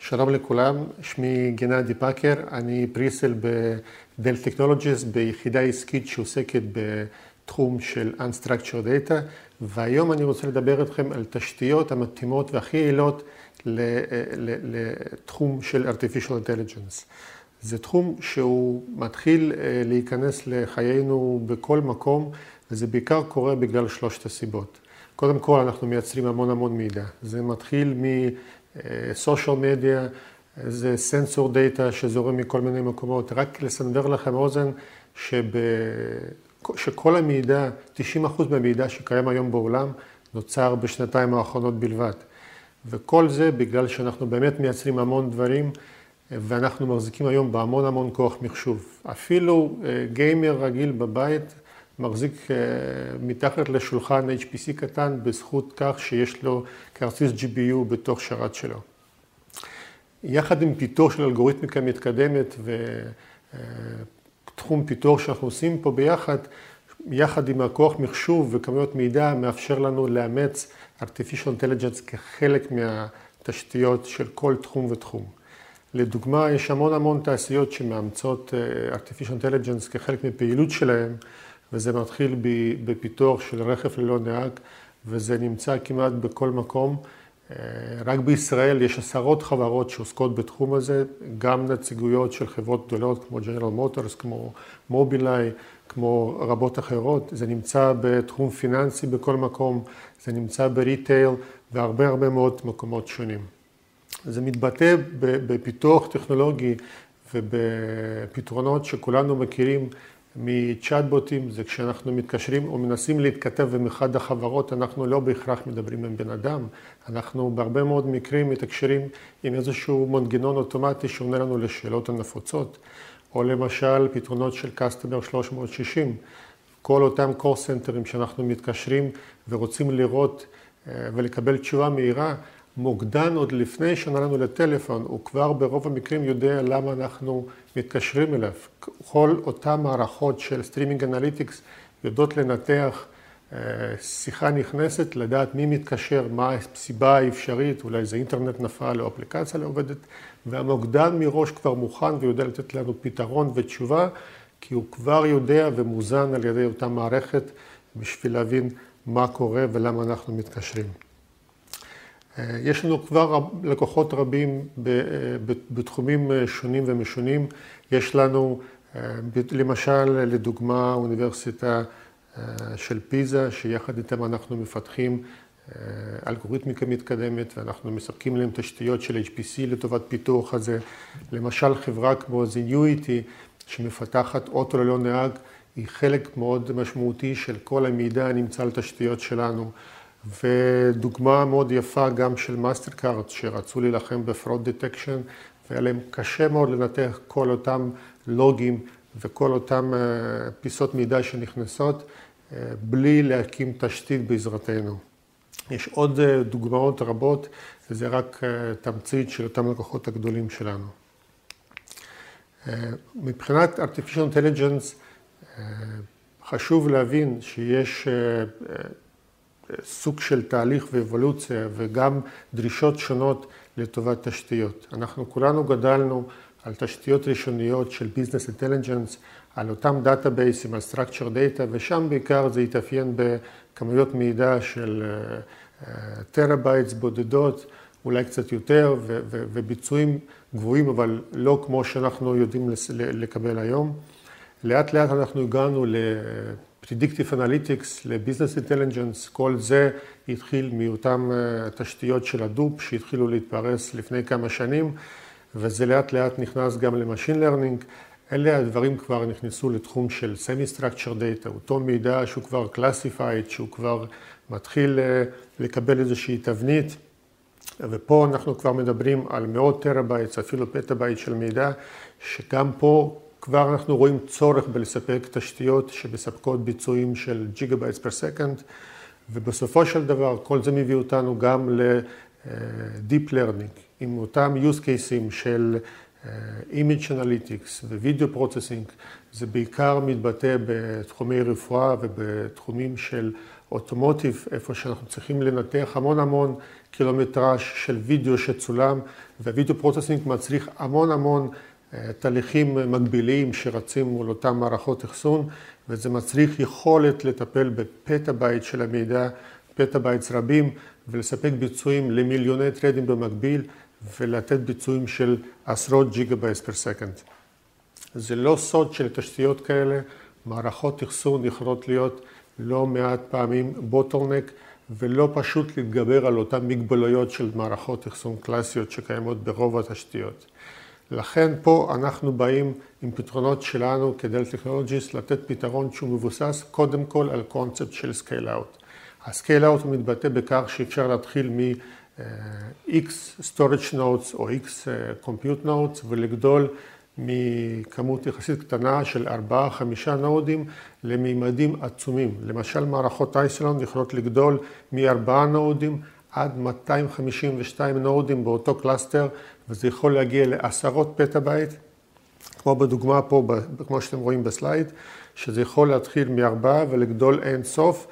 שלום לכולם, שמי גנדי פאקר, אני פריסל בדל טכנולוגיס ביחידה עסקית שעוסקת בתחום של Unstructured Data והיום אני רוצה לדבר איתכם על תשתיות המתאימות והכי יעילות לתחום של artificial intelligence. זה תחום שהוא מתחיל להיכנס לחיינו בכל מקום וזה בעיקר קורה בגלל שלושת הסיבות. קודם כל אנחנו מייצרים המון המון מידע, זה מתחיל מסושיאל מדיה, זה סנסור דאטה שזורם מכל מיני מקומות, רק לסנבר לכם אוזן שכל המידע, 90% מהמידע שקיים היום בעולם נוצר בשנתיים האחרונות בלבד. וכל זה בגלל שאנחנו באמת מייצרים המון דברים ואנחנו מחזיקים היום בהמון המון כוח מחשוב. אפילו גיימר רגיל בבית מחזיק מתחת לשולחן HPC קטן בזכות כך שיש לו כרטיס GPU בתוך שרת שלו. יחד עם פיתוח של אלגוריתמיקה מתקדמת ותחום פיתוח שאנחנו עושים פה ביחד, יחד עם הכוח מחשוב וכמויות מידע מאפשר לנו לאמץ artificial intelligence כחלק מהתשתיות של כל תחום ותחום. לדוגמה, יש המון המון תעשיות שמאמצות artificial intelligence כחלק מפעילות שלהן וזה מתחיל בפיתוח של רכב ללא נהג וזה נמצא כמעט בכל מקום. רק בישראל יש עשרות חברות שעוסקות בתחום הזה, גם נציגויות של חברות גדולות כמו ג'נרל מוטורס, כמו מובילאיי, כמו רבות אחרות. זה נמצא בתחום פיננסי בכל מקום, זה נמצא בריטייל והרבה הרבה מאוד מקומות שונים. זה מתבטא בפיתוח טכנולוגי ובפתרונות שכולנו מכירים מצ'אטבוטים, זה כשאנחנו מתקשרים או מנסים להתכתב עם אחד החברות, אנחנו לא בהכרח מדברים עם בן אדם, אנחנו בהרבה מאוד מקרים מתקשרים עם איזשהו מנגנון אוטומטי שעונה לנו לשאלות הנפוצות, או למשל פתרונות של Customer 360, כל אותם call centers שאנחנו מתקשרים ורוצים לראות ולקבל תשובה מהירה, מוקדן עוד לפני שענה לנו לטלפון, הוא כבר ברוב המקרים יודע למה אנחנו מתקשרים אליו. כל אותן מערכות של Streaming Analytics יודעות לנתח שיחה נכנסת, לדעת מי מתקשר, מה הסיבה האפשרית, אולי זה אינטרנט נפל או אפליקציה לא עובדת, והמוקדן מראש כבר מוכן ויודע לתת לנו פתרון ותשובה, כי הוא כבר יודע ומוזן על ידי אותה מערכת בשביל להבין מה קורה ולמה אנחנו מתקשרים. יש לנו כבר לקוחות רבים בתחומים שונים ומשונים. יש לנו למשל, לדוגמה, אוניברסיטה של פיזה, שיחד איתם אנחנו מפתחים אלגוריתמיקה מתקדמת ואנחנו מספקים להם תשתיות של HPC לטובת פיתוח הזה. למשל, חברה כמו Zenuity, שמפתחת אוטו ללא נהג, היא חלק מאוד משמעותי של כל המידע הנמצא על תשתיות שלנו. ודוגמה מאוד יפה גם של מאסטרקארד, שרצו להילחם ב fraud detection והיה להם קשה מאוד לנתח כל אותם לוגים וכל אותם פיסות מידע שנכנסות בלי להקים תשתית בעזרתנו. יש עוד דוגמאות רבות וזה רק תמצית של אותם לקוחות הגדולים שלנו. מבחינת artificial intelligence חשוב להבין שיש סוג של תהליך ואבולוציה וגם דרישות שונות לטובת תשתיות. אנחנו כולנו גדלנו על תשתיות ראשוניות של Business Intelligence, על אותם דאטאבייסים, על Structured Data ושם בעיקר זה התאפיין בכמויות מידע של terabytes בודדות, אולי קצת יותר וביצועים גבוהים אבל לא כמו שאנחנו יודעים לקבל היום. לאט לאט אנחנו הגענו ל-Predictive Analytics, ל-Business Intelligence, כל זה התחיל מאותן תשתיות של Hadoop שהתחילו להתפרס לפני כמה שנים וזה לאט לאט נכנס גם ל-Machine Learning. אלה הדברים כבר נכנסו לתחום של Semi-Structured Data, אותו מידע שהוא כבר Classified, שהוא כבר מתחיל לקבל איזושהי תבנית ופה אנחנו כבר מדברים על מאות terabytes, אפילו פטאבייט של מידע, שגם פה כבר אנחנו רואים צורך בלספק תשתיות שמספקות ביצועים של gigabytes per second ובסופו של דבר כל זה מביא אותנו גם ל-Deep Learning עם אותם use cases של Image Analytics ו-Video Processing, זה בעיקר מתבטא בתחומי רפואה ובתחומים של automotive, איפה שאנחנו צריכים לנתח המון המון קילומטראז' של וידאו שצולם, וה video processing מצריך המון המון תהליכים מקביליים שרצים מול אותם מערכות אחסון, וזה מצריך יכולת לטפל בפטה בייט של המידע, petabytes רבים, ולספק ביצועים למיליוני thread ים במקביל, ולתת ביצועים של עשרות gigabytes per second. זה לא סוד של תשתיות כאלה, מערכות אחסון יכולות להיות לא מעט פעמים bottleneck, ולא פשוט להתגבר על אותן מגבלויות של מערכות אחסון קלאסיות שקיימות ברוב התשתיות. לכן פה אנחנו באים עם פתרונות שלנו כ Dell Technologies לתת פתרון שהוא מבוסס קודם כל על קונספט של scale out. ה scale out הוא מתבטא בכך שאפשר להתחיל מ-X storage nodes או X compute nodes ולגדול מכמות יחסית קטנה של 4-5 נודים למימדים עצומים. למשל מערכות Isilon יכולות לגדול מ-4 נודים עד 252 נודים באותו cluster, וזה יכול להגיע לעשרות פטה בייט, כמו בדוגמה פה, כמו שאתם רואים ב slide, שזה יכול להתחיל מארבעה ולגדול אין סוף,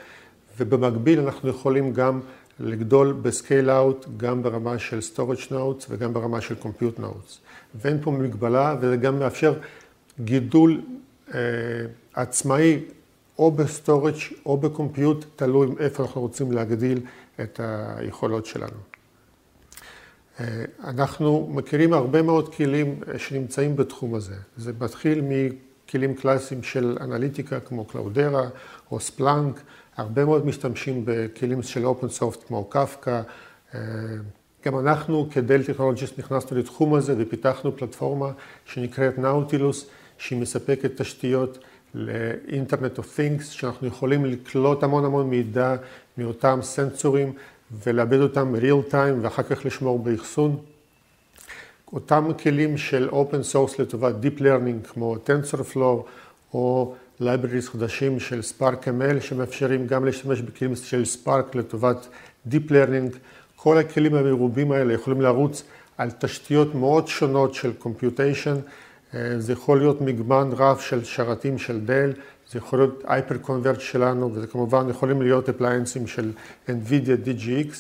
ובמקביל אנחנו יכולים גם לגדול ב scale out, גם ברמה של storage nodes וגם ברמה של compute nodes. ואין פה מגבלה, וזה גם מאפשר גידול אה, עצמאי או ב storage או ב compute, תלוי איפה אנחנו רוצים להגדיל את היכולות שלנו. אנחנו מכירים הרבה מאוד כלים שנמצאים בתחום הזה. זה מתחיל מכלים קלאסיים של אנליטיקה כמו Cloudera או Splunk, הרבה מאוד משתמשים בכלים של open source כמו קפקא. גם אנחנו כדל טכנולוגיסט נכנסנו לתחום הזה ופיתחנו פלטפורמה שנקראת נאוטילוס, שהיא מספקת תשתיות לאינטרנט אוף תינקס, שאנחנו יכולים לקלוט המון המון מידע מאותם סנסורים ולאבד אותם real time ואחר כך לשמור באחסון. אותם כלים של open source לטובת Deep Learning כמו TensorFlow או libraries חדשים של Spark ML שמאפשרים גם להשתמש בכלים של Spark לטובת Deep Learning. כל הכלים המרובים האלה יכולים לרוץ על תשתיות מאוד שונות של Computation. זה יכול להיות מגוון רב של שרתים של Dell, זה יכול להיות hyper converged שלנו, וזה כמובן יכולים להיות אפליינסים של NVIDIA DGX,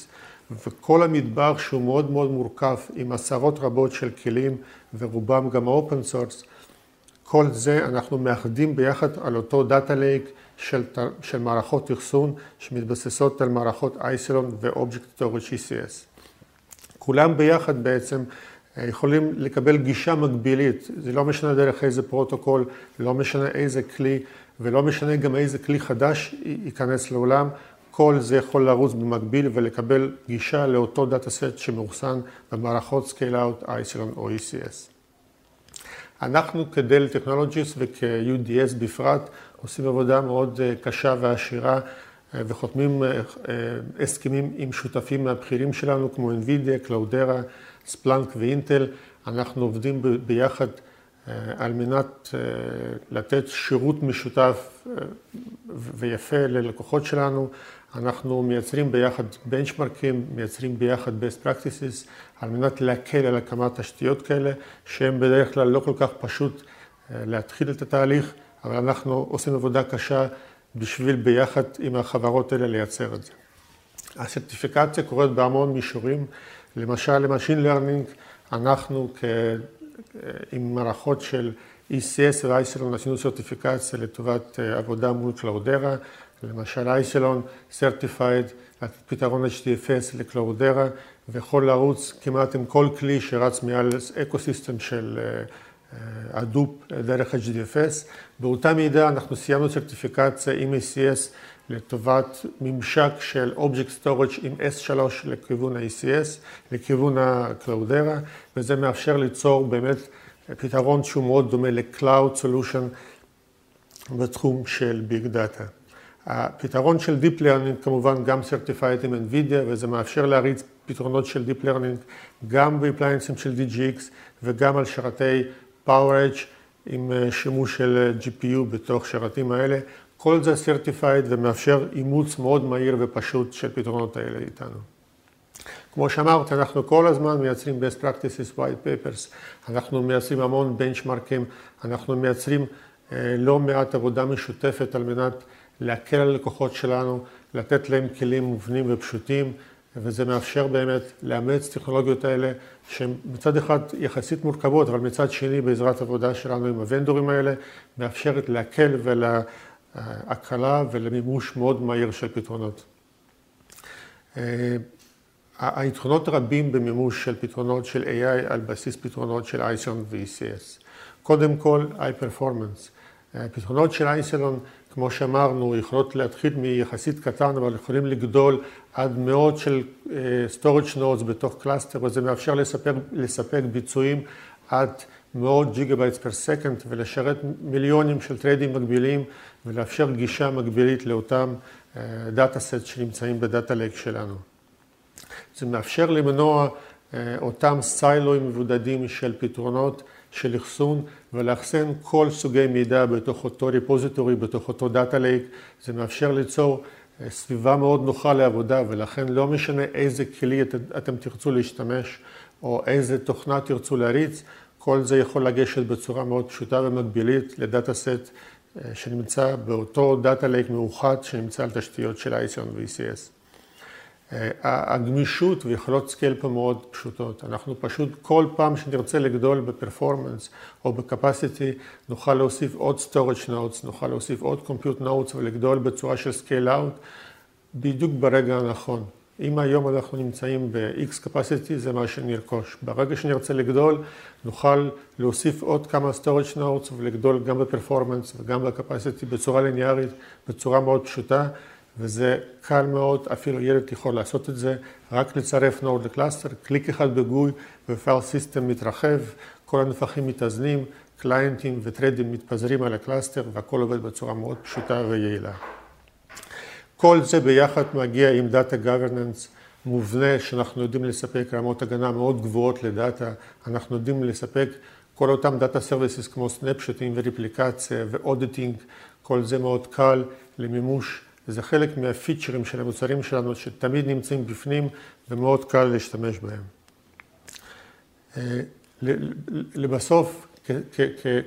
וכל המדבר שהוא מאוד מאוד מורכב עם עשרות רבות של כלים, ורובם גם open source, כל זה אנחנו מאחדים ביחד על אותו data lake של, של מערכות אחסון שמתבססות על מערכות Isilon ו-Object Storage ECS. כולם ביחד בעצם יכולים לקבל גישה מקבילית, זה לא משנה דרך איזה פרוטוקול, לא משנה איזה כלי ולא משנה גם איזה כלי חדש ייכנס לעולם, כל זה יכול לרוץ במקביל ולקבל גישה לאותו data set שמאוחסן במערכות Scale-out, Isilon או ECS. אנחנו כדל טכנולוגיס וכ-UDS בפרט עושים עבודה מאוד קשה ועשירה וחותמים הסכמים עם שותפים מהבכירים שלנו כמו NVIDIA, קלאודרה, ספלנק ואינטל. אנחנו עובדים ביחד על מנת לתת שירות משותף ויפה ללקוחות שלנו. אנחנו מייצרים ביחד בנצ'מרקים, מייצרים ביחד best practices, על מנת להקל על הקמת תשתיות כאלה, שהן בדרך כלל לא כל כך פשוט להתחיל את התהליך, אבל אנחנו עושים עבודה קשה בשביל ביחד עם החברות האלה לייצר את זה. הסרטיפיקציה קורית בהמון מישורים, למשל ל machine learning, אנחנו עם מערכות של ECS ו Isilon עשינו סרטיפיקציה לטובת עבודה מול Cloudera, למשל Isilon Certified, פתרון HDFS לקלאודרה, ויכול לרוץ כמעט עם כל כלי שרץ מעל אקו סיסטם של הדופ דרך HDFS. באותה מידה אנחנו סיימנו סרטיפיקציה עם ACS לטובת ממשק של Object Storage עם S3 לכיוון ה-ECS, לכיוון הקלאודרה, וזה מאפשר ליצור באמת פתרון שהוא מאוד דומה ל-Cloud Solution בתחום של Big Data. הפתרון של Deep Learning כמובן גם Certified עם NVIDIA, וזה מאפשר להריץ פתרונות של Deep Learning גם באפליינסים של DGX וגם על שרתי PowerEdge עם שימוש של GPU בתוך שרתים האלה. כל זה Certified ומאפשר אימוץ מאוד מהיר ופשוט של פתרונות האלה איתנו. כמו שאמרתי, אנחנו כל הזמן מייצרים best practices, white papers, אנחנו מייצרים המון בנצ'מרקים, אנחנו מייצרים לא מעט עבודה משותפת על מנת להקל על הלקוחות שלנו, לתת להם כלים מובנים ופשוטים, וזה מאפשר באמת לאמץ טכנולוגיות האלה, שהן מצד אחד יחסית מורכבות, אבל מצד שני, בעזרת עבודה שלנו עם הוונדורים האלה, מאפשרת להקל ולהקלה ולמימוש מאוד מהיר של פתרונות. היתרונות רבים במימוש של פתרונות של AI על בסיס פתרונות של Isilon ו-ECS. קודם כל, High-Performance. פתרונות של Isilon, כמו שאמרנו, יכולות להתחיל מיחסית קטן, אבל יכולים לגדול עד מאות של storage nodes בתוך cluster, וזה מאפשר לספק, לספק ביצועים עד מאות gigabytes per second, ולשרת מיליונים של טרדים מקבילים, ולאפשר גישה מקבילית לאותם data set שנמצאים ב data lake שלנו. זה מאפשר למנוע אותם סיילואים מבודדים של פתרונות של אחסון ולאחסן כל סוגי מידע בתוך אותו repository, בתוך אותו data lake. זה מאפשר ליצור סביבה מאוד נוחה לעבודה ולכן לא משנה איזה כלי אתם תרצו להשתמש או איזה תוכנה תרצו להריץ, כל זה יכול לגשת בצורה מאוד פשוטה ומקבילית ל data set שנמצא באותו data lake מאוחד שנמצא על תשתיות של Isilon ו-ECS. הגמישות ויכולות scale פה מאוד פשוטות. אנחנו פשוט כל פעם שנרצה לגדול ב performance או ב capacity, נוכל להוסיף עוד storage nodes, נוכל להוסיף עוד compute nodes ולגדול בצורה של scale out בדיוק ברגע הנכון. אם היום אנחנו נמצאים ב-X capacity, זה מה שנרכוש. ברגע שנרצה לגדול, נוכל להוסיף עוד כמה storage nodes ולגדול גם ב performance וגם ב capacity בצורה ליניארית, בצורה מאוד פשוטה. וזה קל מאוד, אפילו ילד יכול לעשות את זה, רק לצרף node ל cluster, קליק אחד ב GUI ו file system מתרחב, כל הנפחים מתאזנים, קליינטים וטרדים מתפזרים על ה cluster והכל עובד בצורה מאוד פשוטה ויעילה. כל זה ביחד מגיע עם data governance מובנה שאנחנו יודעים לספק רמות הגנה מאוד גבוהות ל data, אנחנו יודעים לספק כל אותם data services כמו סנפשוטים וריפליקציה ו auditing, כל זה מאוד קל למימוש וזה חלק מהפיצ'רים של המוצרים שלנו שתמיד נמצאים בפנים ומאוד קל להשתמש בהם. לבסוף,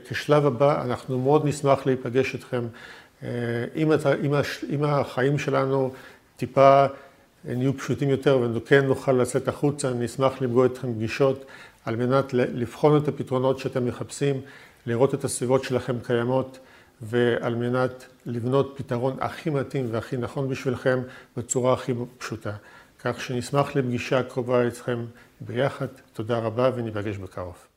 כשלב הבא, אנחנו מאוד נשמח להיפגש איתכם. אם החיים שלנו טיפה נהיו פשוטים יותר וכן נוכל לצאת החוצה, נשמח לפגוע איתכם פגישות על מנת לבחון את הפתרונות שאתם מחפשים, לראות את הסביבות שלכם קיימות. ועל מנת לבנות פתרון הכי מתאים והכי נכון בשבילכם בצורה הכי פשוטה. כך שנשמח לפגישה קרובה איתכם ביחד. תודה רבה וניפגש בקרוב.